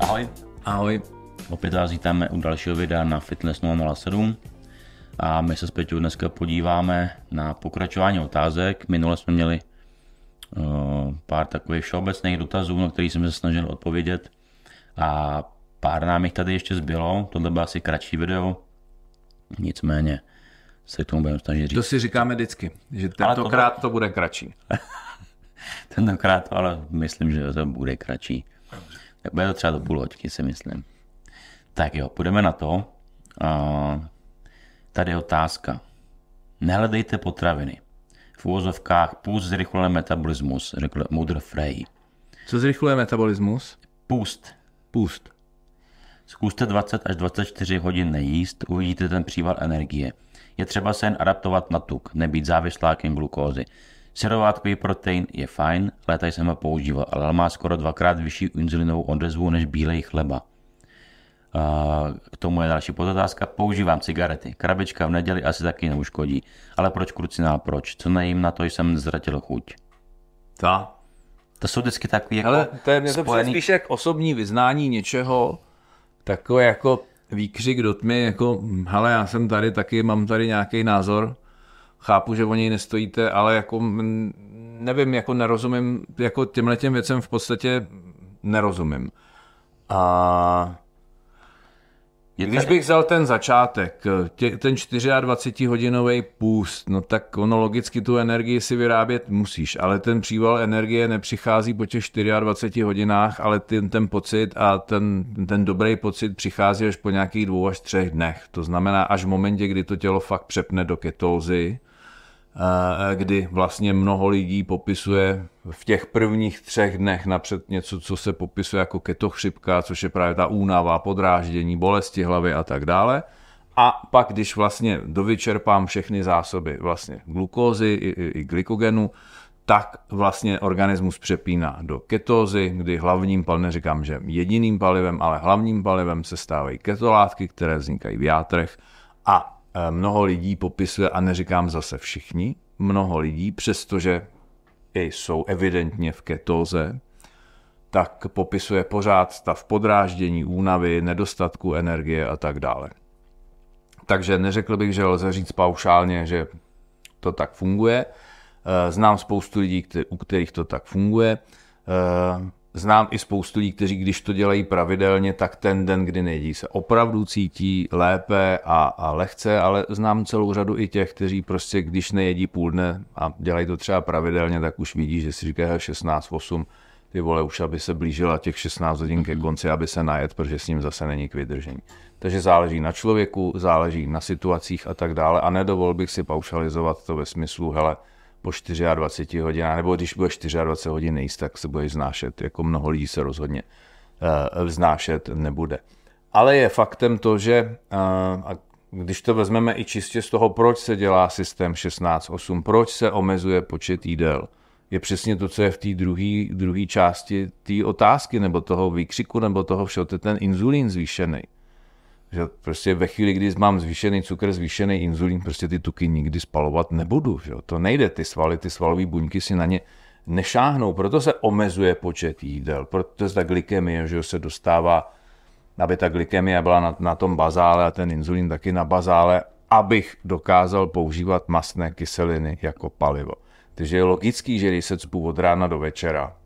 Ahoj. Ahoj. Opět vás vítáme u dalšího videa na Fitness 007 a my se zpět dneska podíváme na pokračování otázek. Minule jsme měli uh, pár takových všeobecných dotazů, na který jsem se snažil odpovědět a pár nám jich tady ještě zbylo. Tohle bylo asi kratší video, nicméně se k tomu budeme snažit říct. To si říkáme vždycky, že tentokrát to bude kratší. Tentokrát to ale myslím, že to bude kratší. Tak bude to třeba do půl hoďky, si myslím. Tak jo, půjdeme na to. Uh, tady je otázka. Nehledejte potraviny. V úvozovkách půst zrychluje metabolismus, řekl Mudr Frey. Co zrychluje metabolismus? Půst. Půst. Zkuste 20 až 24 hodin nejíst, uvidíte ten příval energie. Je třeba se jen adaptovat na tuk, nebýt závislákem glukózy. Syrovátkový protein je fajn, léta jsem ho používal, ale má skoro dvakrát vyšší inzulinovou odezvu než bílej chleba. K tomu je další podotázka. Používám cigarety. Krabička v neděli asi taky neuškodí. Ale proč krucinál, proč? Co nejím na to, jsem ztratil chuť. Ta. To jsou vždycky takový jako Ale to je mě to spojený... spíš jak osobní vyznání něčeho, takové jako výkřik do tmy, jako hele, já jsem tady taky, mám tady nějaký názor, chápu, že o něj nestojíte, ale jako nevím, jako nerozumím, jako těmhle těm věcem v podstatě nerozumím. A Je když tady- bych vzal ten začátek, tě, ten 24-hodinový půst, no tak ono logicky tu energii si vyrábět musíš, ale ten příval energie nepřichází po těch 24 hodinách, ale ten, ten pocit a ten, ten dobrý pocit přichází až po nějakých dvou až třech dnech. To znamená až v momentě, kdy to tělo fakt přepne do ketózy, eh, kdy vlastně mnoho lidí popisuje v těch prvních třech dnech napřed něco, co se popisuje jako ketochřipka, což je právě ta únava, podráždění, bolesti hlavy a tak dále. A pak, když vlastně dovyčerpám všechny zásoby vlastně glukózy i, i, i glykogenu, tak vlastně organismus přepíná do ketózy, kdy hlavním palivem, neříkám, že jediným palivem, ale hlavním palivem se stávají ketolátky, které vznikají v játrech a mnoho lidí popisuje, a neříkám zase všichni, mnoho lidí, přestože jsou evidentně v ketóze, tak popisuje pořád stav podráždění, únavy, nedostatku energie a tak dále. Takže neřekl bych, že lze říct paušálně, že to tak funguje. Eh, Znám spoustu lidí, u kterých to tak funguje. Znám i spoustu lidí, kteří když to dělají pravidelně, tak ten den, kdy nejedí, se opravdu cítí lépe a, a lehce, ale znám celou řadu i těch, kteří prostě když nejedí půl dne a dělají to třeba pravidelně, tak už vidí, že si říkají 16-8, ty vole, už aby se blížila těch 16 hodin ke konci, aby se najet, protože s ním zase není k vydržení. Takže záleží na člověku, záleží na situacích a tak dále a nedovol bych si paušalizovat to ve smyslu, hele, po 24 hodinách, nebo když budeš 24 hodin nejíst, tak se budeš znášet. Jako mnoho lidí se rozhodně uh, vznášet nebude. Ale je faktem to, že uh, a když to vezmeme i čistě z toho, proč se dělá systém 16.8, proč se omezuje počet jídel, je přesně to, co je v té druhé části té otázky, nebo toho výkřiku, nebo toho všeho, to je ten inzulín zvýšený. Že prostě ve chvíli, kdy mám zvýšený cukr, zvýšený inzulín, prostě ty tuky nikdy spalovat nebudu. Že? To nejde, ty svaly, ty svalové buňky si na ně nešáhnou, proto se omezuje počet jídel, proto ta glykemie že se dostává, aby ta glykemie byla na, na tom bazále a ten inzulín taky na bazále, abych dokázal používat mastné kyseliny jako palivo. Takže je logický, že když se cpu od rána do večera,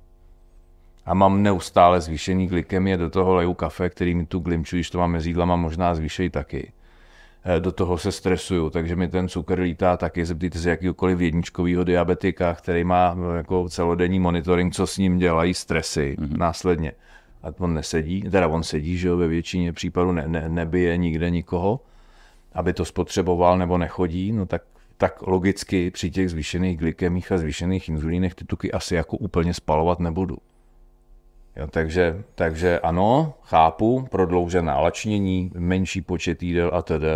a mám neustále zvýšený glykemie, do toho leju kafe, který mi tu glimču, když to mám mezi jídlama, možná zvýšejí taky. Eh, Do toho se stresuju, takže mi ten cukr lítá taky. Zeptejte se jakýkoliv jedničkového diabetika, který má eh, jako celodenní monitoring, co s ním dělají stresy mm-hmm. následně. A on nesedí, teda on sedí, že jo, ve většině případů ne, ne, nebije nikde nikoho, aby to spotřeboval nebo nechodí, no tak tak logicky při těch zvýšených glykemích a zvýšených inzulínech ty tuky asi jako úplně spalovat nebudu. Jo, takže, takže ano, chápu, prodloužená lačnění, menší počet jídel a tedy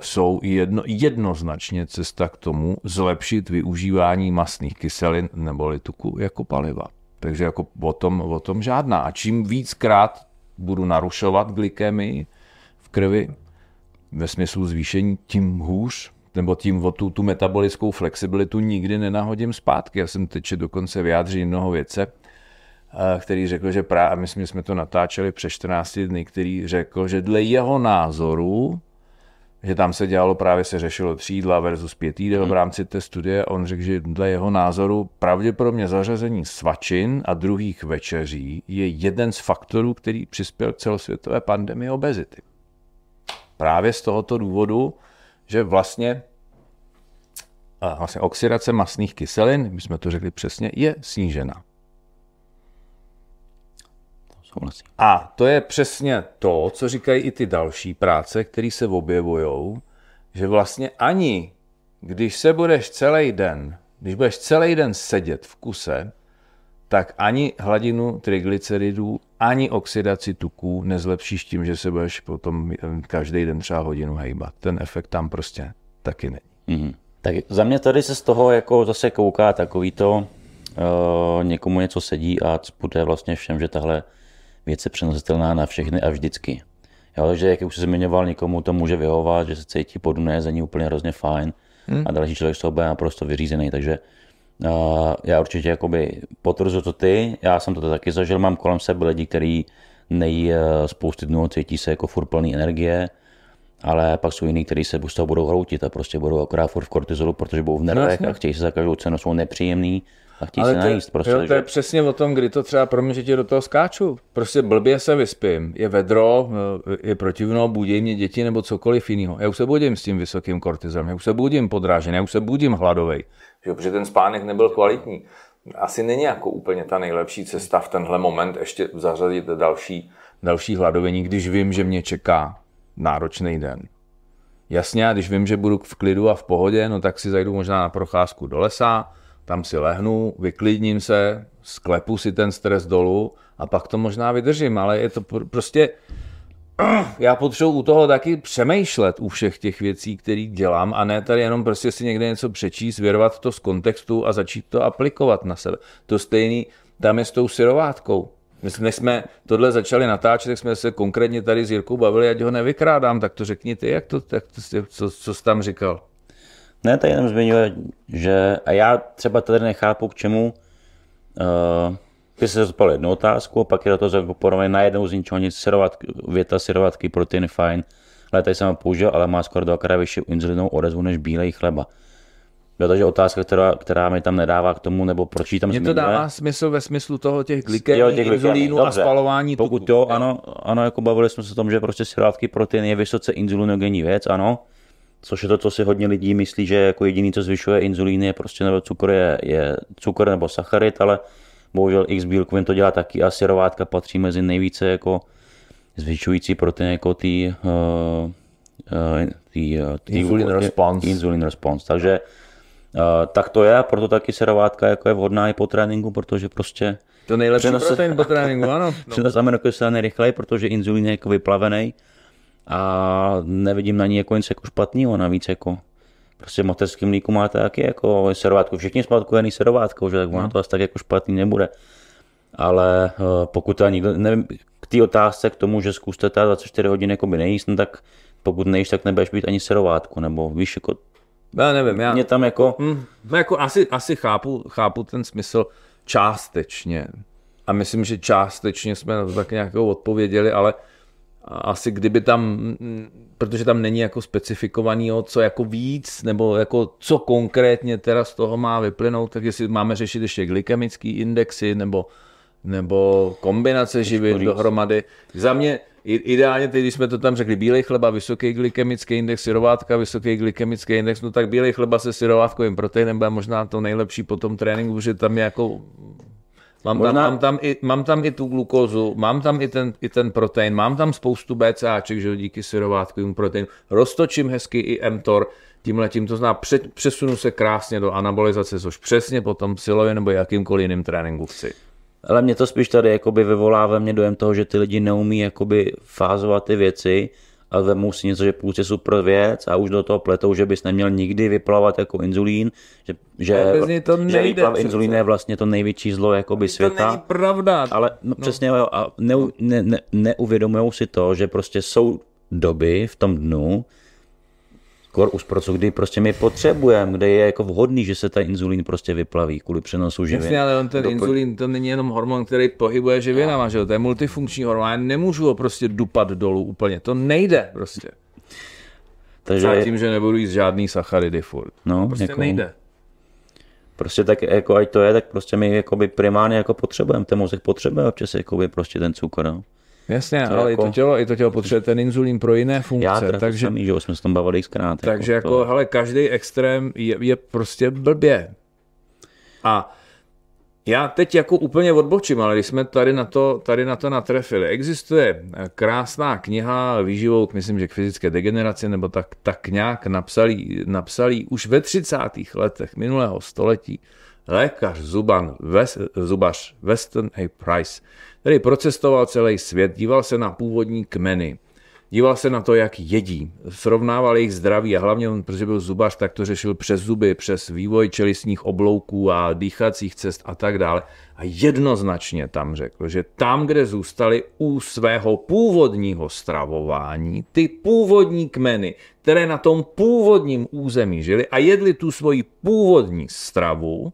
jsou jedno, jednoznačně cesta k tomu zlepšit využívání masných kyselin nebo tuku jako paliva. Takže jako o tom, o tom žádná. A čím víckrát budu narušovat glykemii v krvi, ve smyslu zvýšení, tím hůř, nebo tím o tu, tu metabolickou flexibilitu nikdy nenahodím zpátky. Já jsem teď dokonce vyjádřil jednoho věce, eh, který řekl, že právě, myslím, že jsme to natáčeli přes 14 dny, který řekl, že dle jeho názoru že tam se dělalo, právě se řešilo třídla versus pět hmm. v rámci té studie. On řekl, že dle jeho názoru pravděpodobně zařazení svačin a druhých večeří je jeden z faktorů, který přispěl k celosvětové pandemii obezity. Právě z tohoto důvodu, že vlastně, vlastně oxidace masných kyselin, my jsme to řekli přesně, je snížena. Souhlasím. A to je přesně to, co říkají i ty další práce, které se objevují, že vlastně ani když se budeš celý den, když budeš celý den sedět v kuse, tak ani hladinu triglyceridů, ani oxidaci tuků nezlepšíš tím, že se budeš potom každý den třeba hodinu hejbat. Ten efekt tam prostě taky není. Mm-hmm. Tak za mě tady se z toho jako zase kouká takový to, uh, někomu něco sedí a bude vlastně všem, že tahle věc je přenositelná na všechny a vždycky. Jo, že jak už se zmiňoval, někomu to může vyhovovat, že se cítí po dnu úplně hrozně fajn hmm. a další člověk z toho bude naprosto vyřízený, takže uh, já určitě jakoby potvrzuji to ty, já jsem to taky zažil, mám kolem sebe lidi, kteří nejí uh, spousty dnů, cítí se jako furt plný energie, ale pak jsou jiní, kteří se z toho budou hroutit a prostě budou akorát furt v kortizolu, protože budou v nervech no, a chtějí se za každou cenu, jsou nepříjemný a chtějí Ale se najíst. Prostě, jo, to je přesně o tom, kdy to třeba pro mě, že ti do toho skáču. Prostě blbě se vyspím, je vedro, je protivno, budí mě děti nebo cokoliv jiného. Já už se budím s tím vysokým kortizem, já už se budím podrážený, já už se budím hladovej. Že, protože ten spánek nebyl kvalitní. Asi není jako úplně ta nejlepší cesta v tenhle moment ještě zařadit další, další hladovení, když vím, že mě čeká náročný den. Jasně, když vím, že budu v klidu a v pohodě, no tak si zajdu možná na procházku do lesa, tam si lehnu, vyklidním se, sklepu si ten stres dolů a pak to možná vydržím, ale je to prostě... Já potřebuji u toho taky přemýšlet u všech těch věcí, které dělám a ne tady jenom prostě si někde něco přečíst, vyrvat to z kontextu a začít to aplikovat na sebe. To stejný tam je s tou syrovátkou. Než jsme tohle začali natáčet, tak jsme se konkrétně tady s Jirkou bavili, ať ho nevykrádám, tak to řekni ty, jak to, jak to co, co jsi tam říkal. Ne, to jenom zmiňuje, že a já třeba tady nechápu, k čemu uh, ty se zeptal jednu otázku, a pak je do toho zakomponovaný na jednou z ničeho nic, syrovat, věta syrovatky, proteiny, fajn, ale tady jsem ho použil, ale má skoro dvakrát vyšší inzulinovou odezvu než bílej chleba. Jo, takže otázka, která, která mi tam nedává k tomu, nebo proč tam Mně to dává smysl ve smyslu toho těch glykémí, inzulínu a spalování Pokud tuku. jo, ano, ano, jako bavili jsme se o tom, že prostě syrátky protein je vysoce inzulinogenní věc, ano, což je to, co si hodně lidí myslí, že jako jediný, co zvyšuje inzulín, je prostě nebo cukr, je, je cukr nebo sacharid, ale bohužel X bílkovin to dělá taky a syrovátka patří mezi nejvíce jako zvyšující protein jako ty uh, uh, tý, tý, insulin response. Insulin response. Takže uh, tak to je, proto taky serovátka jako je vhodná i po tréninku, protože prostě to nejlepší přenos, protein po tréninku, ano. No. Přenos aminokyselin rychleji, protože inzulín je jako vyplavený a nevidím na ní jako nic jako špatného, navíc jako prostě v mateřském mlíku máte taky jako servátku, všichni spadkujený servátkou, že tak ono no. to asi tak jako špatný nebude. Ale uh, pokud to nikdo, nevím, k té otázce, k tomu, že zkuste ta 24 hodin jako by nejíst, no tak pokud nejíš, tak nebudeš být ani servátku, nebo víš, jako já nevím, já... Mě tam jako... Mm, jako asi, asi chápu, chápu ten smysl částečně. A myslím, že částečně jsme na to tak nějak odpověděli, ale asi kdyby tam, protože tam není jako specifikovaný, co jako víc, nebo jako co konkrétně teda z toho má vyplynout, tak jestli máme řešit ještě glykemický indexy, nebo, nebo kombinace živin dohromady. Za mě ideálně, teď, když jsme to tam řekli, bílej chleba, vysoký glykemický index, syrovátka, vysoký glykemický index, no tak bílej chleba se syrovátkovým proteinem bude možná to nejlepší po tom tréninku, že tam je jako Mám, Možná... tam, mám, tam i, mám tam i tu glukózu, mám tam i ten, i ten protein, mám tam spoustu BCAček, že díky syrovátkovým proteinu. Roztočím hezky i mTOR, tímhle tím to zná, přesunu se krásně do anabolizace, což přesně potom silově nebo jakýmkoliv jiným tréninku chci. Ale mě to spíš tady jakoby vyvolává mě dojem toho, že ty lidi neumí jakoby fázovat ty věci a vemou si něco, že půjč je super věc a už do toho pletou, že bys neměl nikdy vyplavat jako inzulín, že, že, to že výplav inzulín je vlastně to největší zlo jakoby světa. To není pravda. Ale no, no. přesně, jo, a ne, ne, ne, neuvědomují si to, že prostě jsou doby v tom dnu, kor už pro co kdy prostě my potřebujeme, kde je jako vhodný, že se ta inzulín prostě vyplaví kvůli přenosu živin. Jasně, ale on ten inzulín, to není jenom hormon, který pohybuje živinama, že jo? To je multifunkční hormon, já nemůžu ho prostě dupat dolů úplně, to nejde prostě. Takže Třeba tím, že nebudu jíst žádný sacharidy furt. No, prostě jako, nejde. Prostě tak, jako ať to je, tak prostě my jakoby primárně jako potřebujeme, ten mozek potřebuje občas jakoby prostě ten cukr. No. Jasně, to ale jako... i, to tělo, i to tělo potřebuje ten inzulín pro jiné funkce. Já teda takže, samý, že jsme se tam bavili xkrát. Takže jako, jako to... hele, každý extrém je, je prostě blbě. A já teď jako úplně odbočím, ale když jsme tady na to, tady na to natrefili. Existuje krásná kniha výživou, myslím, že k fyzické degeneraci, nebo tak, tak nějak napsalý, napsalý už ve 30. letech minulého století lékař Zuban, West, zubař Weston A. Price, který procestoval celý svět, díval se na původní kmeny, díval se na to, jak jedí, srovnával jejich zdraví a hlavně on, protože byl zubař, tak to řešil přes zuby, přes vývoj čelistních oblouků a dýchacích cest a tak dále. A jednoznačně tam řekl, že tam, kde zůstali u svého původního stravování, ty původní kmeny, které na tom původním území žili a jedli tu svoji původní stravu,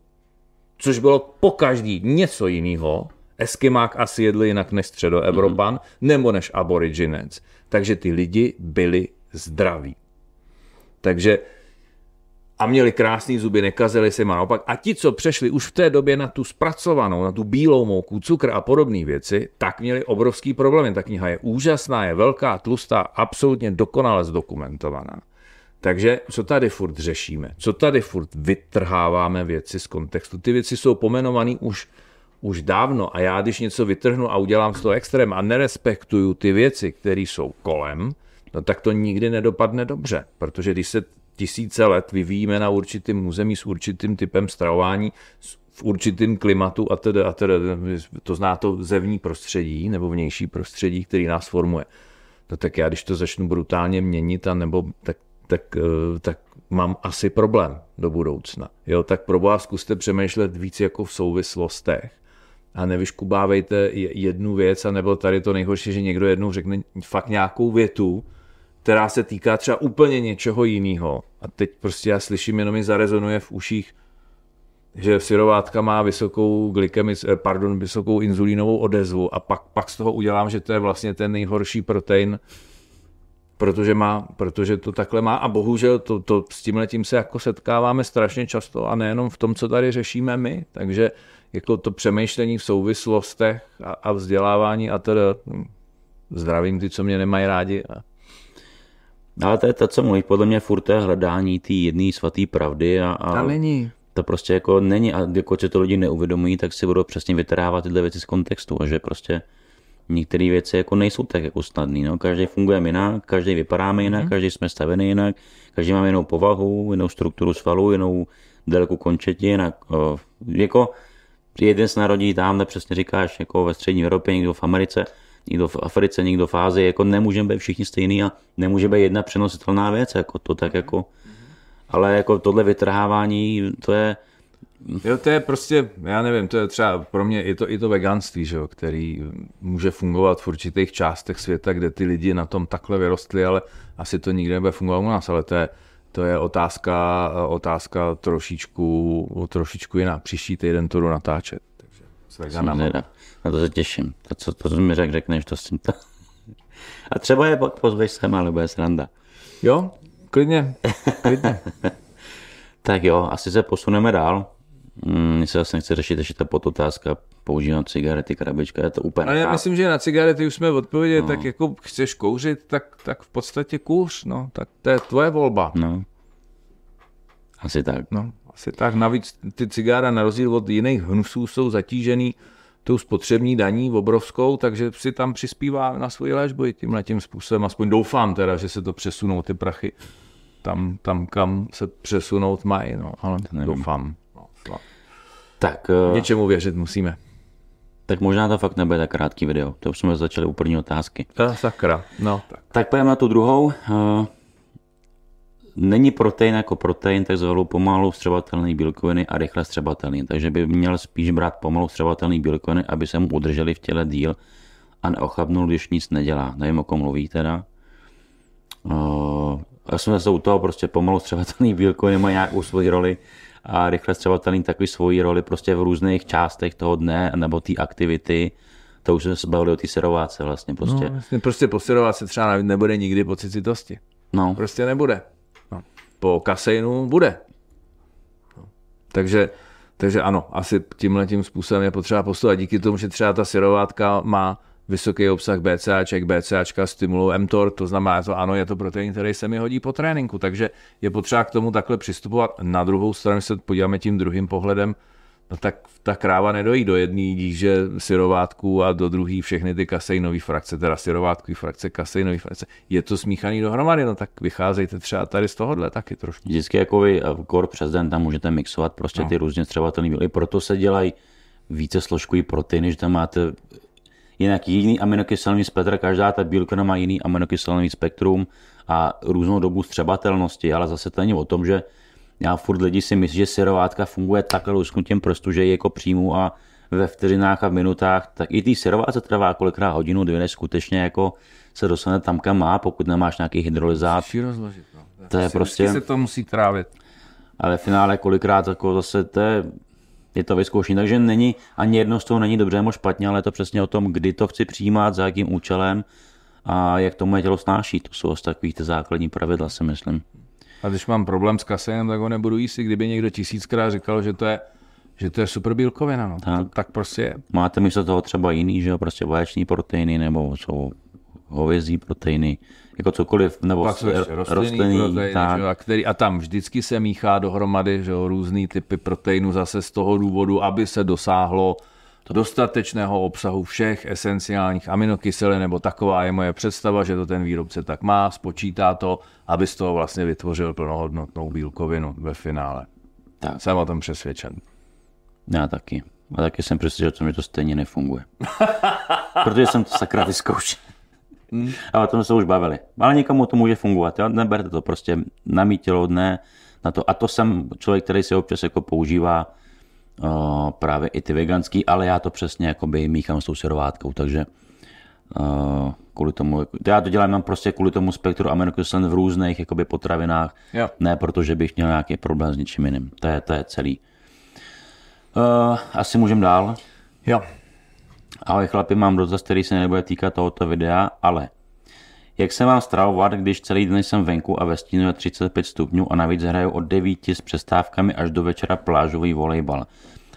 což bylo po každý něco jiného, Eskimák asi jedli jinak než středoevropan, mm-hmm. nebo než aboriginec. Takže ty lidi byli zdraví. Takže a měli krásný zuby, nekazili se naopak. A ti, co přešli už v té době na tu zpracovanou, na tu bílou mouku, cukr a podobné věci, tak měli obrovský problém. Ta kniha je úžasná, je velká, tlustá, absolutně dokonale zdokumentovaná. Takže co tady furt řešíme? Co tady furt vytrháváme věci z kontextu? Ty věci jsou pomenované už už dávno a já když něco vytrhnu a udělám z toho extrém a nerespektuju ty věci, které jsou kolem, no tak to nikdy nedopadne dobře, protože když se tisíce let vyvíjíme na určitým území s určitým typem stravování, v určitým klimatu a tedy, a tedy, to zná to zevní prostředí nebo vnější prostředí, který nás formuje. No tak já, když to začnu brutálně měnit, a nebo tak, tak, eh, tak mám asi problém do budoucna. Jo, tak pro vás zkuste přemýšlet víc jako v souvislostech a nevyškubávejte jednu věc, a nebo tady to nejhorší, že někdo jednou řekne fakt nějakou větu, která se týká třeba úplně něčeho jiného. A teď prostě já slyším, jenom mi zarezonuje v uších, že syrovátka má vysokou glykemi, eh, pardon, vysokou inzulínovou odezvu a pak, pak z toho udělám, že to je vlastně ten nejhorší protein, protože, má, protože to takhle má a bohužel to, to, s tím letím se jako setkáváme strašně často a nejenom v tom, co tady řešíme my, takže jako to přemýšlení v souvislostech a, a vzdělávání a teda hm, zdravím ty, co mě nemají rádi. A... Ale to je to, co mluví, podle mě furt je hledání té jedné svaté pravdy a, a, a není. To prostě jako není a jako co to lidi neuvědomují, tak si budou přesně vytrávat tyhle věci z kontextu a že prostě některé věci jako nejsou tak jako snadné. No. Každý funguje jinak, každý vypadáme jinak, mm. každý jsme stavený jinak, každý máme jinou povahu, jinou strukturu svalu, jinou délku končetin. A, o, jako jeden se narodí tam, přesně říkáš, jako ve střední Evropě, někdo v Americe, někdo v Africe, někdo v Ázii, jako nemůžeme být všichni stejný a nemůže být jedna přenositelná věc, jako to tak jako, ale jako tohle vytrhávání, to je, Jo, to je prostě, já nevím, to je třeba pro mě i to, i to veganství, že jo, který může fungovat v určitých částech světa, kde ty lidi na tom takhle vyrostli, ale asi to nikdy nebude fungovat u nás, ale to je, to je otázka, otázka trošičku, trošičku jiná. Příští týden to jdu natáčet. Takže s veganama. Na to se těším. To, co to mi řek, řekneš, to s tím to. A třeba je pozveš sem, ale bude sranda. Jo, klidně, klidně. tak jo, asi se posuneme dál. Hmm, se zase nechci řešit ještě ta podotázka, používám cigarety, krabička, je to úplně... Ale já myslím, že na cigarety už jsme odpověděli, no. tak jako chceš kouřit, tak, tak v podstatě kouř, no, tak to je tvoje volba. No. Asi tak. No, asi tak. Navíc ty cigára na rozdíl od jiných hnusů jsou zatížený tou spotřební daní obrovskou, takže si tam přispívá na svoji léčbu i tímhle tím způsobem. Aspoň doufám teda, že se to přesunou ty prachy tam, tam kam se přesunout mají, no, ale doufám. Tak, uh, Něčemu věřit musíme. Tak možná to fakt nebude tak krátký video. To už jsme začali u první otázky. Ta sakra, no. Tak, tak pojďme na tu druhou. Uh, není protein jako protein, tak zvolou pomalu střebatelný bílkoviny a rychle střebatelný. Takže by měl spíš brát pomalu střebatelný bílkoviny, aby se mu udrželi v těle díl a neochabnul, když nic nedělá. Nevím, o kom mluví teda. Uh, A jsme zase u toho prostě pomalu střebatelný bílkoviny mají nějakou svoji roli a rychle střebatelný takový svoji roli prostě v různých částech toho dne nebo té aktivity. To už jsme se bavili o té serováce vlastně prostě. No, vlastně prostě po serováce třeba nebude nikdy pocit citosti. No. Prostě nebude. No. Po kaseinu bude. No. Takže, takže ano, asi tímhle tím způsobem je potřeba postupovat. Díky tomu, že třeba ta syrovátka má vysoký obsah BCAček, BCAčka stimulují mTOR, to znamená, to ano, je to protein, který se mi hodí po tréninku, takže je potřeba k tomu takhle přistupovat. Na druhou stranu se podíváme tím druhým pohledem, no tak ta kráva nedojí do jedné díže syrovátku a do druhé všechny ty kaseinové frakce, teda syrovátkový frakce, kaseinové frakce. Je to smíchaný dohromady, no tak vycházejte třeba tady z tohohle taky trošku. Vždycky jako vy kor přes den tam můžete mixovat prostě no. ty různě střebatelné bílky, proto se dělají více složkový proteiny, že tam máte jinak jiný aminokyselný spektr, každá ta bílkovina má jiný aminokyselný spektrum a různou dobu střebatelnosti, ale zase to není o tom, že já furt lidi si myslí, že syrovátka funguje takhle lusknutím prstu, že je jako příjmu a ve vteřinách a v minutách, tak i ty syrováce trvá kolikrát hodinu, dvě, než skutečně jako se dostane tam, kam má, pokud nemáš nějaký hydrolyzát. rozložit, no. To je prostě... se to musí trávit. Ale v finále kolikrát jako zase to je je to vyzkoušení. Takže není, ani jedno z toho není dobře nebo špatně, ale je to přesně o tom, kdy to chci přijímat, za jakým účelem a jak to moje tělo snáší. To jsou takových ty základní pravidla, si myslím. A když mám problém s kaseinem, tak ho nebudu jíst, kdyby někdo tisíckrát říkal, že to je že to je super bílkovina, no. tak. To, tak prostě je. Máte místo toho třeba jiný, že jo, prostě vaječní proteiny nebo jsou hovězí proteiny, jako cokoliv, nebo Pak rostlinný, rostlinný proteiny, tak. Že, a, který, a tam vždycky se míchá dohromady že, různý typy proteinů zase z toho důvodu, aby se dosáhlo dostatečného obsahu všech esenciálních aminokyselin, nebo taková je moje představa, že to ten výrobce tak má, spočítá to, aby z toho vlastně vytvořil plnohodnotnou bílkovinu ve finále. Tak. Jsem o tom přesvědčen. Já taky. A taky jsem přesvědčen, že to stejně nefunguje. Protože jsem to sakra vyzkoušel. Hmm. A o tom se už bavili. Ale někomu to může fungovat. Jo? Neberte to prostě na mý tělo dne. Na to. A to jsem člověk, který si občas jako používá uh, právě i ty veganský, ale já to přesně jakoby míchám s tou serovátkou, takže uh, kvůli tomu, já to dělám prostě kvůli tomu spektru aminokyselin v různých jakoby potravinách, jo. ne protože bych měl nějaký problém s ničím jiným. To je, to je celý. Uh, asi můžeme dál. Jo. Ahoj chlapi, mám dotaz, který se nebude týkat tohoto videa, ale jak se mám stravovat, když celý den jsem venku a ve stínu je 35 stupňů a navíc hraju od 9 s přestávkami až do večera plážový volejbal.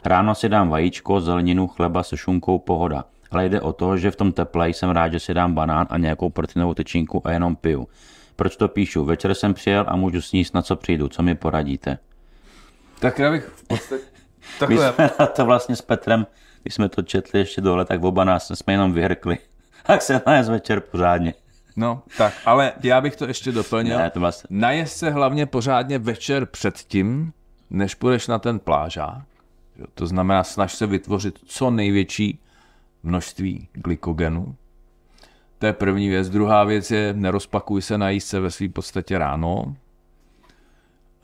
Ráno si dám vajíčko, zeleninu, chleba se šunkou, pohoda. Ale jde o to, že v tom teple jsem rád, že si dám banán a nějakou proteinovou tyčinku a jenom piju. Proč to píšu? Večer jsem přijel a můžu sníst na co přijdu. Co mi poradíte? Tak já bych v podstatě... My jsme to vlastně s Petrem když jsme to četli ještě dole, tak oba nás jsme jenom vyhrkli. Tak se najez večer pořádně. No, tak, ale já bych to ještě doplnil. Ne, to vlastně... Najez se hlavně pořádně večer předtím, než půjdeš na ten plážák. To znamená, snaž se vytvořit co největší množství glykogenu. To je první věc. Druhá věc je, nerozpakuj se na jízdce ve svým podstatě ráno,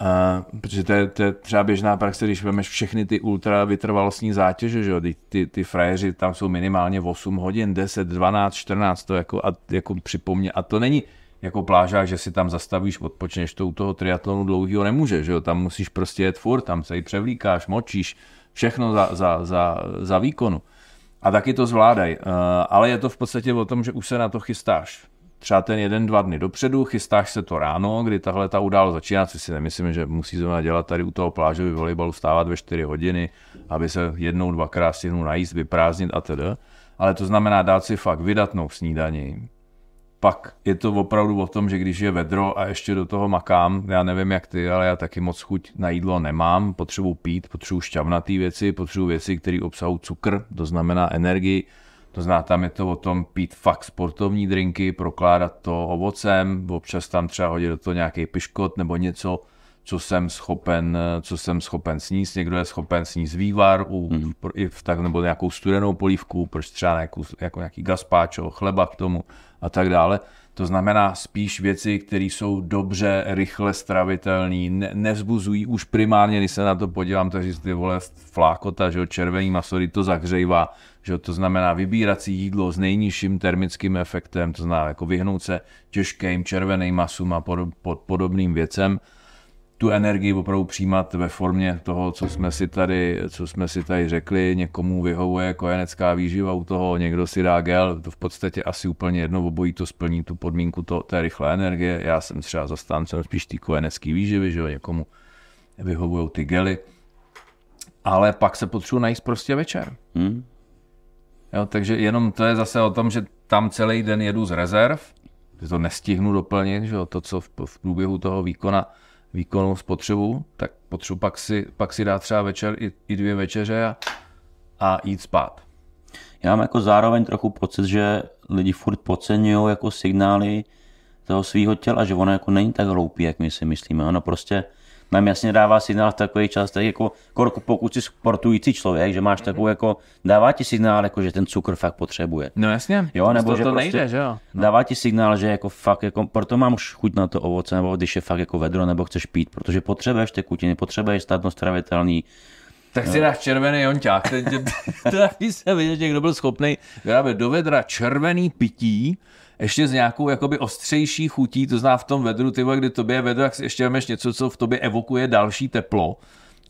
Uh, protože to je, to je třeba běžná praxe, když vemeš všechny ty ultra vytrvalostní zátěže, že jo, ty, ty, ty frajeři tam jsou minimálně 8 hodin, 10, 12, 14, to jako, a, jako připomně, a to není jako plážák, že si tam zastavíš, odpočneš to u toho triatlonu dlouhýho nemůže, že jo, tam musíš prostě jet furt, tam se i převlíkáš, močíš, všechno za, za, za, za výkonu. A taky to zvládaj, uh, ale je to v podstatě o tom, že už se na to chystáš třeba ten jeden, dva dny dopředu, chystáš se to ráno, kdy tahle ta událost začíná, což si nemyslím, že musí zrovna dělat tady u toho plážového volejbalu, stávat ve 4 hodiny, aby se jednou, dvakrát stihnul najíst, vyprázdnit a tedy. Ale to znamená dát si fakt vydatnou snídaní. Pak je to opravdu o tom, že když je vedro a ještě do toho makám, já nevím jak ty, ale já taky moc chuť na jídlo nemám, potřebuji pít, potřebuji šťavnatý věci, potřebuji věci, které obsahují cukr, to znamená energii, to znamená, tam je to o tom pít fakt sportovní drinky, prokládat to ovocem, občas tam třeba hodit do toho nějaký piškot nebo něco, co jsem schopen, co jsem schopen sníst. Někdo je schopen sníst vývar, u, mm. i v tak, nebo nějakou studenou polívku, proč třeba nějakou, jako nějaký gaspáčo, chleba k tomu a tak dále. To znamená spíš věci, které jsou dobře, rychle stravitelné, ne, nevzbuzují už primárně, když se na to podívám, takže ty vole flákota, že jo, červený maso, to zahřejvá, že jo, to znamená vybírat si jídlo s nejnižším termickým efektem, to znamená jako vyhnout se těžkým červeným masům a pod, pod, podobným věcem, tu energii opravdu přijímat ve formě toho, co jsme si tady, co jsme si tady řekli, někomu vyhovuje kojenecká výživa u toho, někdo si dá gel, to v podstatě asi úplně jedno, obojí to splní tu podmínku to, té rychlé energie. Já jsem třeba zastáncem spíš té kojenecké výživy, že jo, někomu vyhovují ty gely. Ale pak se potřebuji najíst prostě večer. Hmm. Jo, takže jenom to je zase o tom, že tam celý den jedu z rezerv, že to nestihnu doplnit, že jo, to, co v, v průběhu toho výkona výkonu spotřebu, tak potřebuji pak si, pak si dát třeba večer i, i dvě večeře a, a jít spát. Já mám jako zároveň trochu pocit, že lidi furt podceňují jako signály toho svého těla, že ono jako není tak hloupý, jak my si myslíme. Ono prostě nám jasně dává signál v takový čas, tak jako, jako pokud jsi sportující člověk, že máš takovou jako, dává ti signál, jako, že ten cukr fakt potřebuje. No jasně, jo, nebo to, že to prostě nejde, že jo. No. Dává ti signál, že jako fakt, jako, proto mám už chuť na to ovoce, nebo když je fakt jako vedro, nebo chceš pít, protože potřebuješ tekutiny, potřebuješ státno stravitelný, tak si dáš červený jonťák. Trafí se vidět, že někdo byl schopný vyrábět do vedra červený pití, ještě s nějakou jakoby ostřejší chutí, to zná v tom vedru, ty kdy tobě je vedro, tak ještě máš něco, co v tobě evokuje další teplo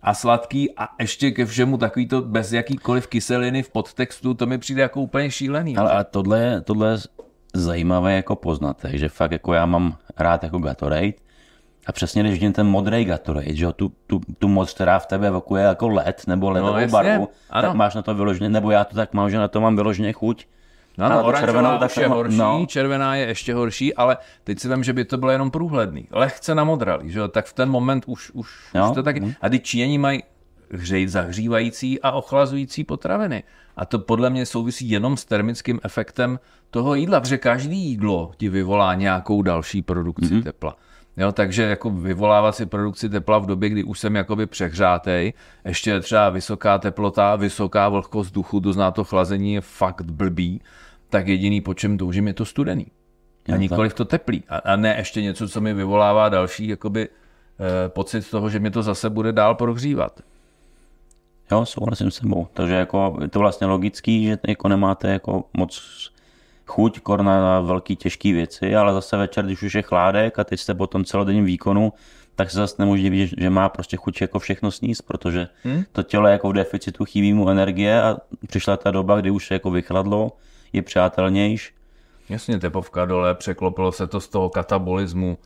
a sladký a ještě ke všemu takový to bez jakýkoliv kyseliny v podtextu, to mi přijde jako úplně šílený. Ale a tohle, je, tohle je zajímavé jako poznatek, že fakt jako já mám rád jako Gatorade a přesně když vidím ten modrý Gatorade, že jo, tu, tu, tu moc, která v tebe evokuje jako led nebo ledovou no, barvu, ano. tak máš na to vyloženě, nebo já to tak mám, že na to mám vyloženě chuť No, no, červenou tak je horší, no. červená je ještě horší, ale teď si vím, že by to bylo jenom průhledný. Lehce namodralý, že jo? tak v ten moment už, už, no. už to tak... Mm. A ty Číňani mají hřejt zahřívající a ochlazující potraviny. A to podle mě souvisí jenom s termickým efektem toho jídla, protože každý jídlo ti vyvolá nějakou další produkci mm-hmm. tepla. Jo, takže jako vyvolávat si produkci tepla v době, kdy už jsem jakoby přehřátej, ještě třeba vysoká teplota, vysoká vlhkost vzduchu, to zná to chlazení je fakt blbý, tak jediný, po čem toužím, je to studený. A nikoliv to teplý. A, a ne ještě něco, co mi vyvolává další jakoby, eh, pocit toho, že mi to zase bude dál prohřívat. Jo, souhlasím s sebou. Takže jako je to vlastně logický, že jako nemáte jako moc chuť kor na velký těžké věci, ale zase večer, když už je chládek a teď jste po tom celodenním výkonu, tak se zase nemůže vidět, že má prostě chuť jako všechno sníst, protože hmm? to tělo je jako v deficitu, chybí mu energie a přišla ta doba, kdy už je jako vychladlo je přátelnější. Jasně, tepovka dole, překlopilo se to z toho katabolismu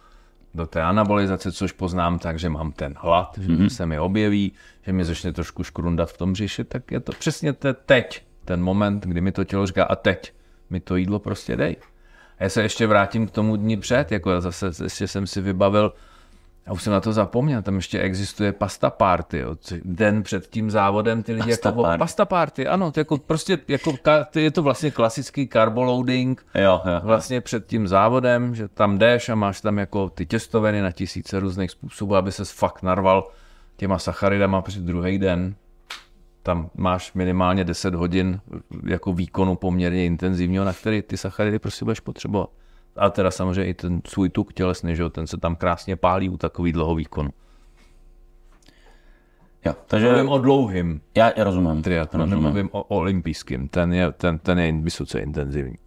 do té anabolizace, což poznám tak, že mám ten hlad, mm-hmm. že mhm. se mi objeví, že mi začne trošku škrundat v tom břiše, tak je to přesně te, teď, ten moment, kdy mi to tělo říká a teď mi to jídlo prostě dej. A já se ještě vrátím k tomu dní před, jako zase ještě jsem si vybavil já už jsem na to zapomněl, tam ještě existuje pasta party, jo. den před tím závodem ty lidi pasta jako party. pasta party, ano, to jako prostě jako, je to vlastně klasický carboloading, jo, jo. vlastně před tím závodem, že tam jdeš a máš tam jako ty těstoviny na tisíce různých způsobů, aby se fakt narval těma sacharidama před druhý den. Tam máš minimálně 10 hodin jako výkonu poměrně intenzivního, na který ty sacharidy prostě budeš potřebovat. A teda samozřejmě i ten svůj tuk tělesný, že ten se tam krásně pálí u takový dlouho výkonu. Jo, takže... Mluvím o dlouhým. Já, já rozumím. Triatlon, rozumím. nemluvím o, o olympijským, ten je, ten, ten je vysoce intenzivní.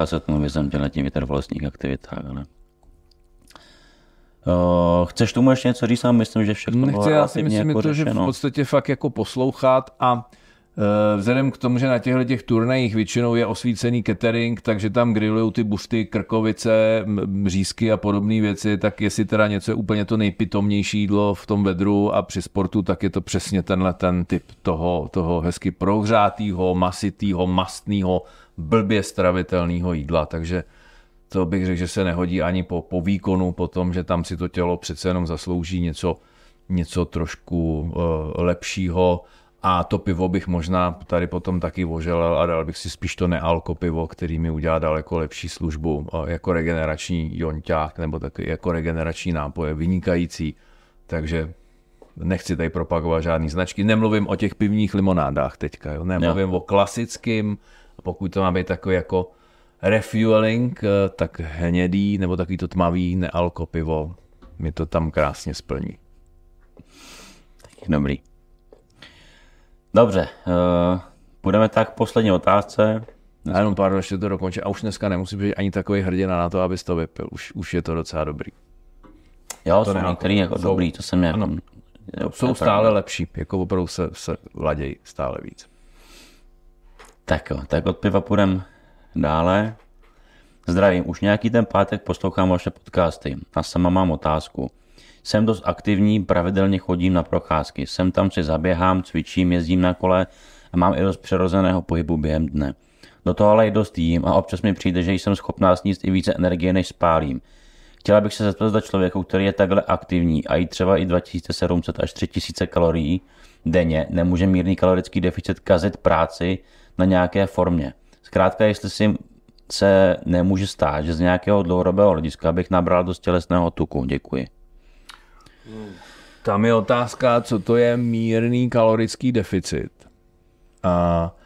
Já se tomu vězem těle tím vytrvalostních aktivitách, ale... Uh, chceš tomu ještě něco říct? Myslím, že všechno Nechci, bylo já si myslím, jako to, že v podstatě fakt jako poslouchat a Eh, vzhledem k tomu, že na těchto těch turnajích většinou je osvícený catering, takže tam grillují ty busty, krkovice, mřízky a podobné věci, tak jestli teda něco je úplně to nejpitomnější jídlo v tom vedru a při sportu, tak je to přesně tenhle ten typ toho, toho hezky prohřátýho, masitýho, mastného, blbě stravitelného jídla. Takže to bych řekl, že se nehodí ani po, po výkonu, po tom, že tam si to tělo přece jenom zaslouží něco, něco trošku uh, lepšího a to pivo bych možná tady potom taky oželel a dal bych si spíš to nealko pivo, který mi udělá daleko lepší službu, jako regenerační jonťák nebo taky jako regenerační nápoje, vynikající. Takže nechci tady propagovat žádný značky. Nemluvím o těch pivních limonádách teďka, jo? nemluvím jo. o klasickým, pokud to má být takový jako refueling, eh, tak hnědý nebo takový to tmavý nealko pivo mi to tam krásně splní. Tak dobrý. Dobře, uh, budeme tak k poslední otázce. A jenom pár ještě to dokončit. A už dneska nemusí být ani takový hrdina na to, abys to vypil. Už, už je to docela dobrý. Jo, to jsou některý jako jsou, dobrý, to jsem jako... Ano, jsou stále lepší, jako opravdu se, se ladějí stále víc. Tak jo, tak od piva půjdem dále. Zdravím, už nějaký ten pátek poslouchám vaše podcasty a sama mám otázku. Jsem dost aktivní, pravidelně chodím na procházky. Sem tam si zaběhám, cvičím, jezdím na kole a mám i dost přirozeného pohybu během dne. Do toho ale i dost jím a občas mi přijde, že jsem schopná sníst i více energie, než spálím. Chtěla bych se zeptat za člověku, který je takhle aktivní a jí třeba i 2700 až 3000 kalorií denně, nemůže mírný kalorický deficit kazit práci na nějaké formě. Zkrátka, jestli si se nemůže stát, že z nějakého dlouhodobého hlediska bych nabral dost tělesného tuku. Děkuji. Tam je otázka, co to je mírný kalorický deficit. A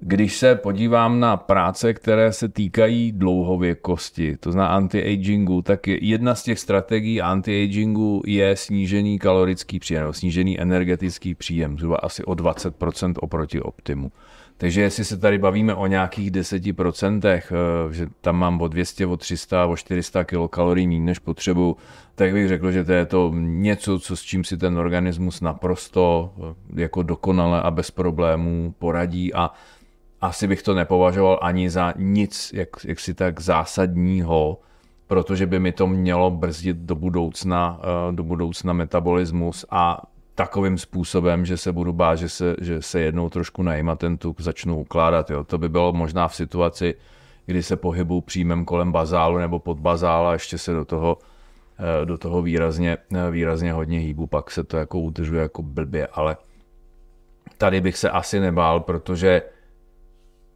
když se podívám na práce, které se týkají dlouhověkosti, to znamená anti-agingu, tak jedna z těch strategií anti-agingu je snížený kalorický příjem, snížený energetický příjem, zhruba asi o 20% oproti optimu. Takže jestli se tady bavíme o nějakých 10%, eh, že tam mám o 200, o 300, o 400 kilokalorií méně než potřebu, tak bych řekl, že to je to něco, co s čím si ten organismus naprosto eh, jako dokonale a bez problémů poradí. A asi bych to nepovažoval ani za nic, jak, jak si tak zásadního, protože by mi to mělo brzdit do budoucna, eh, do budoucna metabolismus a takovým způsobem, že se budu bát, že se, že se jednou trošku najím a ten tuk začnu ukládat. Jo. To by bylo možná v situaci, kdy se pohybu příjmem kolem bazálu nebo pod bazál a ještě se do toho, eh, do toho výrazně, eh, výrazně hodně hýbu, pak se to jako udržuje jako blbě, ale tady bych se asi nebál, protože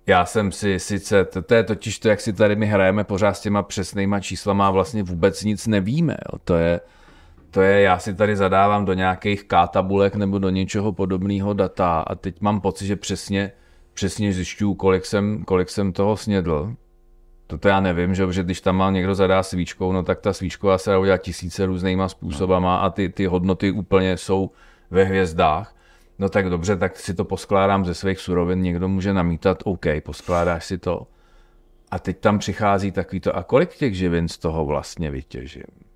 já jsem si sice, to, to je totiž to, jak si tady my hrajeme pořád s těma přesnýma číslama a vlastně vůbec nic nevíme. Jo. To je, to je, já si tady zadávám do nějakých kátabulek nebo do něčeho podobného data a teď mám pocit, že přesně, přesně zjišťuju, kolik jsem, kolik jsem toho snědl. Toto já nevím, že, že když tam má někdo zadá svíčkou, no tak ta svíčková se dá udělat tisíce různýma způsobama a ty, ty hodnoty úplně jsou ve hvězdách. No tak dobře, tak si to poskládám ze svých surovin, někdo může namítat, OK, poskládáš si to. A teď tam přichází takový to, a kolik těch živin z toho vlastně vytěžím?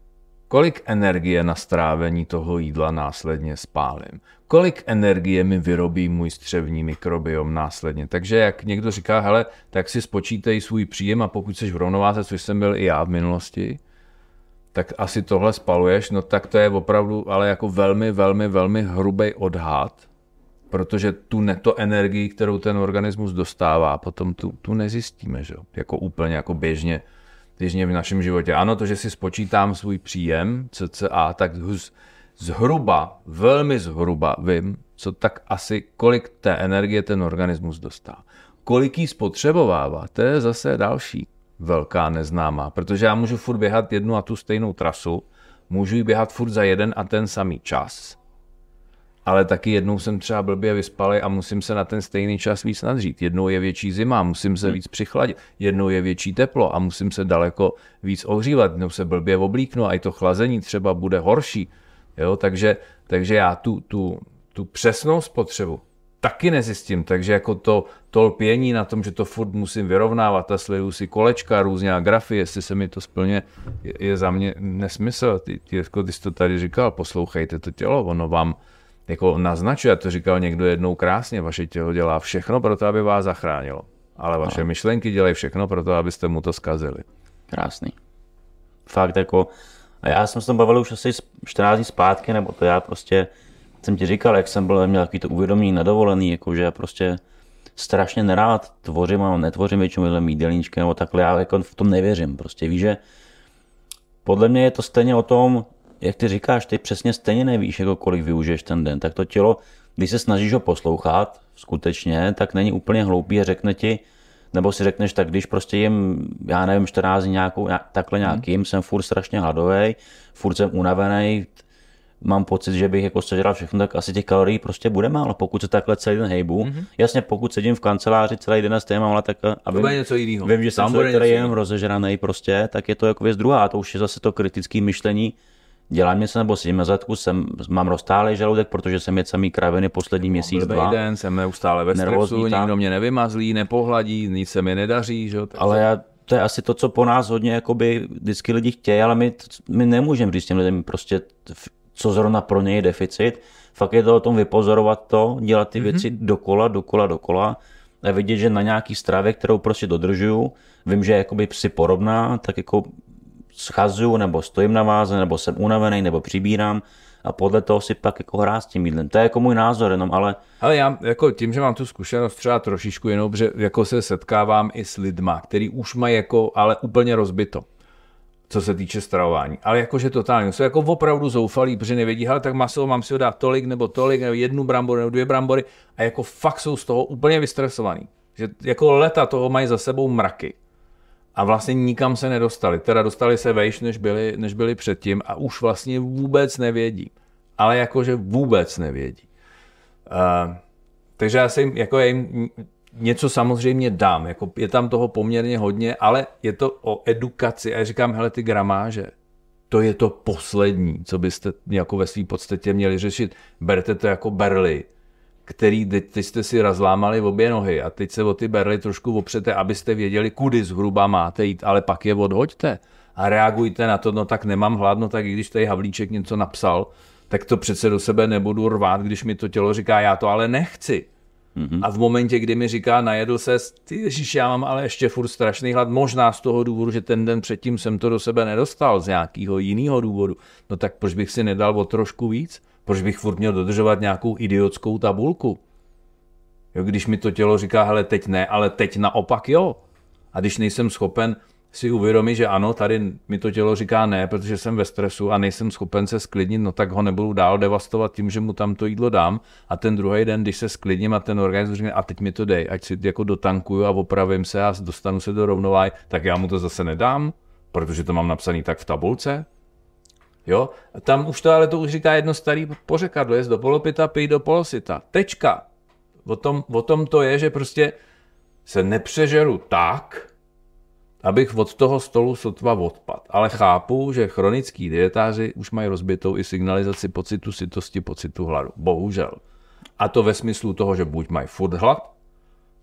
Kolik energie na strávení toho jídla následně spálím? Kolik energie mi vyrobí můj střevní mikrobiom následně? Takže jak někdo říká, hele, tak si spočítej svůj příjem a pokud jsi v rovnováze, což jsem byl i já v minulosti, tak asi tohle spaluješ, no tak to je opravdu ale jako velmi, velmi, velmi hrubý odhad, protože tu neto energii, kterou ten organismus dostává, potom tu, tu nezjistíme, že? jako úplně jako běžně běžně v našem životě. Ano, to, že si spočítám svůj příjem CCA, tak zhruba, velmi zhruba vím, co tak asi, kolik té energie ten organismus dostá. Kolik jí spotřebovává, to je zase další velká neznámá, protože já můžu furt běhat jednu a tu stejnou trasu, můžu ji běhat furt za jeden a ten samý čas, ale taky jednou jsem třeba blbě vyspalý a musím se na ten stejný čas víc nadřít. Jednou je větší zima, musím se hmm. víc přichladit. Jednou je větší teplo a musím se daleko víc ohřívat. Jednou se blbě oblíknu a i to chlazení třeba bude horší. Jo, takže, takže já tu, tu, tu přesnou spotřebu taky nezjistím, takže jako to, to lpění na tom, že to furt musím vyrovnávat a sleduju si kolečka, různě a grafy, jestli se mi to splně, je, je za mě nesmysl. Ty, ty, jako ty jsi to tady říkal, poslouchejte to tělo, ono vám, jako naznačuje, to říkal někdo jednou krásně, vaše tělo dělá všechno pro to, aby vás zachránilo. Ale vaše no. myšlenky dělají všechno pro to, abyste mu to zkazili. Krásný. Fakt jako, a já jsem se tom bavil už asi 14 dní zpátky, nebo to já prostě jsem ti říkal, jak jsem byl, měl takový to uvědomění na dovolený, jako že já prostě strašně nerád tvořím a netvořím většinou vedle jídelníčky nebo takhle, já jako v tom nevěřím. Prostě víš, že podle mě je to stejně o tom, jak ty říkáš, ty přesně stejně nevíš, jako kolik využiješ ten den, tak to tělo, když se snažíš ho poslouchat, skutečně, tak není úplně hloupý a řekne ti, nebo si řekneš, tak když prostě jim, já nevím, 14 dní nějakou, takhle hmm. nějakým, hmm. jsem furt strašně hladový, furt jsem unavený, mám pocit, že bych jako sežral všechno, tak asi těch kalorií prostě bude málo, pokud se takhle celý den hejbu. Mm-hmm. Jasně, pokud sedím v kanceláři celý den a stejně mám ale tak a vím, něco jiného. vím, že jsem člověk, který je jenom rozežraný prostě, tak je to jako věc druhá. A to už je zase to kritické myšlení, dělám něco nebo sedím na zadku, jsem, mám roztálý žaludek, protože jsem je samý kraviny poslední měsíc, dva. den, jsem neustále ve stresu, nikdo mě nevymazlí, nepohladí, nic se mi nedaří. Že? Takže... Ale já, to je asi to, co po nás hodně jakoby, vždycky lidi chtějí, ale my, my nemůžeme říct těm lidem prostě, co zrovna pro něj je deficit. Fakt je to o tom vypozorovat to, dělat ty mm-hmm. věci dokola, dokola, dokola a vidět, že na nějaký stravě, kterou prostě dodržuju, vím, že je jakoby si podobná, tak jako schazuju, nebo stojím na váze, nebo jsem unavený, nebo přibírám a podle toho si pak jako hrát s tím jídlem. To je jako můj názor jenom, ale... Ale já jako tím, že mám tu zkušenost třeba trošičku jenom, že jako se setkávám i s lidma, který už mají jako, ale úplně rozbito co se týče stravování. Ale jakože totálně, jsou jako opravdu zoufalí, protože nevědí, ale tak maso mám si ho dát tolik nebo tolik, nebo jednu bramboru nebo dvě brambory a jako fakt jsou z toho úplně vystresovaný. Že jako leta toho mají za sebou mraky a vlastně nikam se nedostali. Teda dostali se vejš, než byli, než byli předtím a už vlastně vůbec nevědí. Ale jakože vůbec nevědí. Uh, takže já si jako já jim něco samozřejmě dám, jako je tam toho poměrně hodně, ale je to o edukaci a já říkám, hele ty gramáže, to je to poslední, co byste jako ve své podstatě měli řešit. Berte to jako berly, který teď jste si rozlámali v obě nohy a teď se o ty berly trošku opřete, abyste věděli, kudy zhruba máte jít, ale pak je odhoďte a reagujte na to, no tak nemám hladno, tak i když tady Havlíček něco napsal, tak to přece do sebe nebudu rvát, když mi to tělo říká, já to ale nechci. Mm-hmm. A v momentě, kdy mi říká, najedl se, ty ježiš, já mám ale ještě furt strašný hlad, možná z toho důvodu, že ten den předtím jsem to do sebe nedostal z nějakého jiného důvodu, no tak proč bych si nedal o trošku víc? Proč bych furt měl dodržovat nějakou idiotskou tabulku? Jo, když mi to tělo říká, hele, teď ne, ale teď naopak jo. A když nejsem schopen si uvědomit, že ano, tady mi to tělo říká ne, protože jsem ve stresu a nejsem schopen se sklidnit, no tak ho nebudu dál devastovat tím, že mu tam to jídlo dám. A ten druhý den, když se sklidním a ten organismus řekne, a teď mi to dej, ať si jako dotankuju a opravím se a dostanu se do rovnováhy, tak já mu to zase nedám, protože to mám napsaný tak v tabulce. Jo, tam už to ale to už říká jedno starý pořekadlo, jest do polopita, pij do polosita. Tečka. O tom, o tom to je, že prostě se nepřežeru tak, abych od toho stolu sotva odpad. Ale chápu, že chronický dietáři už mají rozbitou i signalizaci pocitu sytosti, pocitu hladu. Bohužel. A to ve smyslu toho, že buď mají furt hlad,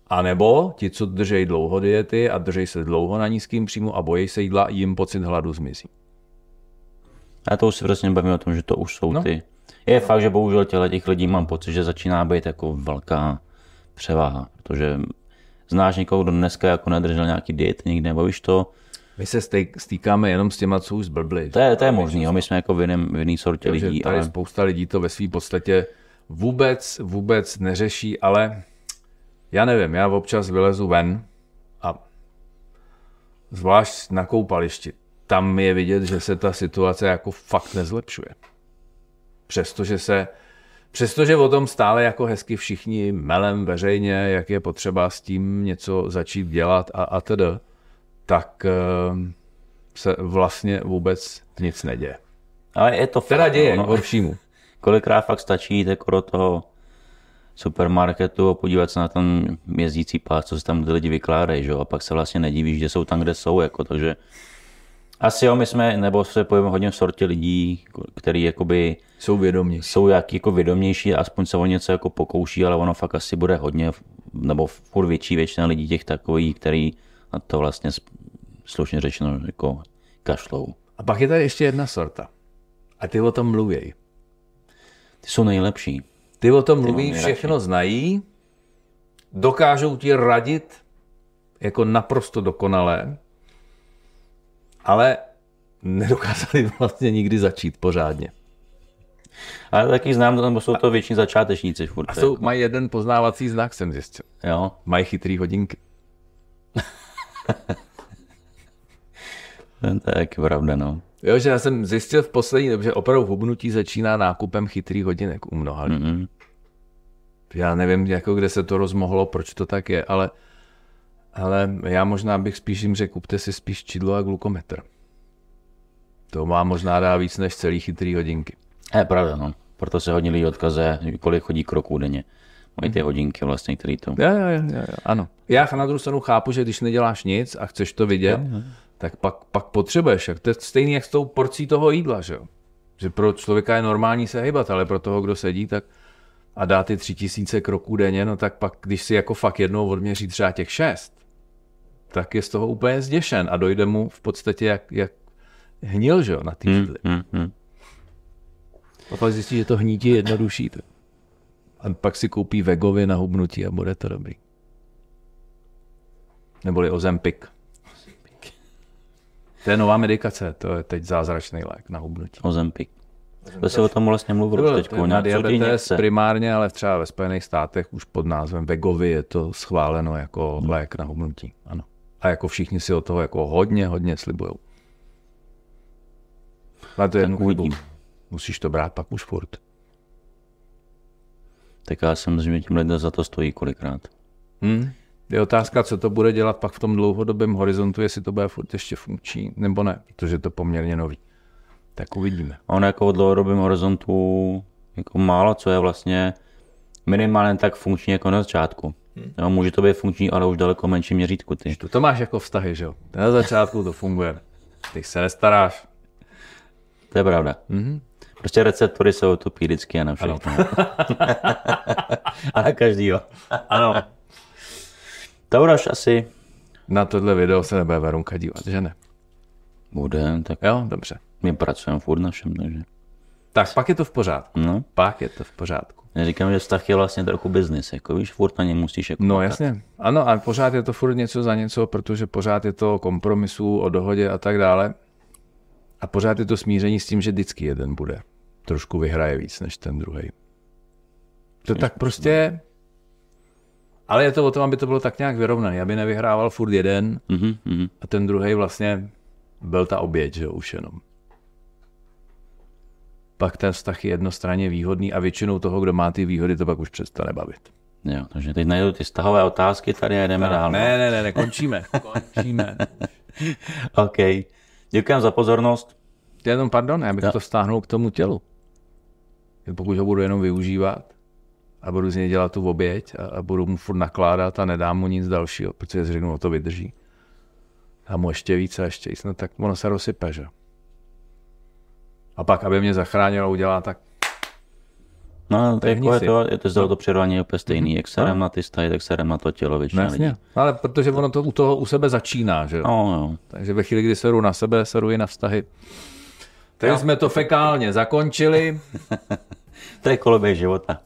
anebo ti, co držejí dlouho diety a držejí se dlouho na nízkým příjmu a bojí se jídla, jim pocit hladu zmizí. A to už se vlastně bavíme o tom, že to už jsou no. ty. Je fakt, že bohužel těle těch lidí mám pocit, že začíná být jako velká převáha, protože znáš někoho, kdo dneska jako nedržel nějaký diet nikdy, nebo víš to? My se stýkáme jenom s těma, co už zblbli. To je, to je možný, jo? my jsme jako v jiném, v jiný sortě lidí. Tady ale... spousta lidí to ve své podstatě vůbec, vůbec neřeší, ale já nevím, já občas vylezu ven a zvlášť na koupališti, tam je vidět, že se ta situace jako fakt nezlepšuje. Přestože se Přestože o tom stále jako hezky všichni melem veřejně, jak je potřeba s tím něco začít dělat a, a tedy, tak uh, se vlastně vůbec nic neděje. Ale je to fakt, Teda děje, no, horšímu. Kolikrát fakt stačí jít jako do toho supermarketu a podívat se na ten jezdící pás, co se tam lidi vykládají, že? a pak se vlastně nedivíš, že jsou tam, kde jsou, jako, takže asi jo, my jsme, nebo se pojeme hodně v sortě lidí, který jakoby jsou vědomější. Jsou jak jako vědomější, aspoň se o něco jako pokouší, ale ono fakt asi bude hodně, nebo furt větší většina lidí těch takových, který na to vlastně slušně řečeno jako kašlou. A pak je tady ještě jedna sorta. A ty o tom mluví. Ty jsou nejlepší. Ty o tom mluví, všechno znají, dokážou ti radit jako naprosto dokonalé, nedokázali vlastně nikdy začít pořádně. Ale taky znám, nebo jsou to většiní začátečníci. Furt, a jsou, jako. mají jeden poznávací znak, jsem zjistil. Jo. Mají chytrý hodinky. to je taky pravda, no. Jo, že já jsem zjistil v poslední době, že opravdu hubnutí začíná nákupem chytrých hodinek u mnoha lidí. Mm-hmm. Já nevím, jako kde se to rozmohlo, proč to tak je, ale, ale já možná bych spíš jim řekl, kupte si spíš čidlo a glukometr. To má možná dá víc než celý chytrý hodinky. Je pravda, no. Proto se hodně lidí odkaze, kolik chodí kroků denně. Mají ty hodinky vlastně, které to... Jo, jo, jo, jo, ano. Já na druhou stranu chápu, že když neděláš nic a chceš to vidět, jo, jo. tak pak, pak potřebuješ. Jak to je stejný jak s tou porcí toho jídla, že jo? Že pro člověka je normální se hýbat, ale pro toho, kdo sedí, tak a dá ty tři tisíce kroků denně, no tak pak, když si jako fakt jednou odměří třeba těch šest, tak je z toho úplně zděšen a dojde mu v podstatě jak, jak hnil, že jo, na ty hmm, hmm, hmm. A pak zjistí, že to hnítí je jednodušší. A pak si koupí vegově na hubnutí a bude to dobrý. Neboli Ozempik. To je nová medikace, to je teď zázračný lék na hubnutí. Ozempik. To se o tom vlastně mluvil teď. Na diabetes primárně, ale třeba ve Spojených státech už pod názvem Vegovi je to schváleno jako hmm. lék na hubnutí. Ano. A jako všichni si o toho jako hodně, hodně slibujou. Ale to je uvidím. Musíš to brát pak už furt. Tak já že tím lidem za to stojí kolikrát. Hmm. Je otázka, co to bude dělat pak v tom dlouhodobém horizontu, jestli to bude furt ještě funkční, nebo ne, protože je to poměrně nový. Tak uvidíme. On jako v dlouhodobém horizontu jako málo co je vlastně minimálně tak funkční jako na začátku. Hmm. No, může to být funkční, ale už daleko menší měřítku. Ty. To máš jako vztahy, že jo? Na začátku to funguje. Ty se nestaráš. To je pravda. Mm-hmm. Prostě receptory jsou tupíricky a na všechno. a na každýho. ano. Tauraš asi. Na tohle video se nebude Verunka dívat, že ne? Bude, tak. Jo, dobře. My pracujeme furt na všem, takže. Tak pak je to v pořádku. No. Pak je to v pořádku. Já říkám, že vztah je vlastně trochu biznis, jako víš, furt na něm musíš jako No makat. jasně, ano, ale pořád je to furt něco za něco, protože pořád je to o kompromisu, o dohodě a tak dále. A pořád je to smíření s tím, že vždycky jeden bude. Trošku vyhraje víc než ten druhý. To tak prostě ale je to o tom, aby to bylo tak nějak vyrovnané, aby nevyhrával furt jeden mm-hmm. a ten druhý vlastně byl ta oběť, že jo, už jenom. Pak ten vztah je jednostranně výhodný a většinou toho, kdo má ty výhody, to pak už přestane bavit. Jo, takže teď najdu ty stahové otázky tady a jdeme dál. No. Ne, ne, ne, ne, končíme. končíme. OK. Děkuji za pozornost. Jenom pardon, já bych jo. to stáhnul k tomu tělu. Pokud ho budu jenom využívat a budu z něj dělat tu oběť a, a budu mu furt nakládat a nedám mu nic dalšího, protože si řeknu, o to vydrží. A mu ještě více a ještě víc, no tak ono se rozsype, že? A pak, aby mě zachránil a udělá tak No, to je, jako je, to, je to, to, to přirovnání úplně stejný. Jak serem no. na ty stahy, tak na to tělo většina Jasně. lidí. Ale protože ono to u toho u sebe začíná, že jo? No, no. Takže ve chvíli, kdy seru na sebe, seru i na vztahy. Teď jsme to fekálně zakončili. to je koloběh života.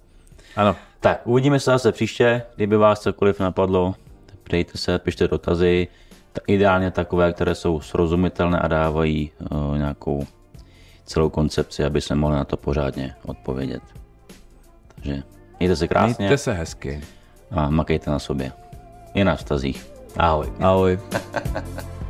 Ano. Tak, uvidíme se zase příště. Kdyby vás cokoliv napadlo, přejte se, pište dotazy. Ideálně takové, které jsou srozumitelné a dávají uh, nějakou celou koncepci, aby se mohli na to pořádně odpovědět. Takže mějte se krásně. Mějte se hezky. A makejte na sobě. I na vztazích. Ahoj. Ahoj.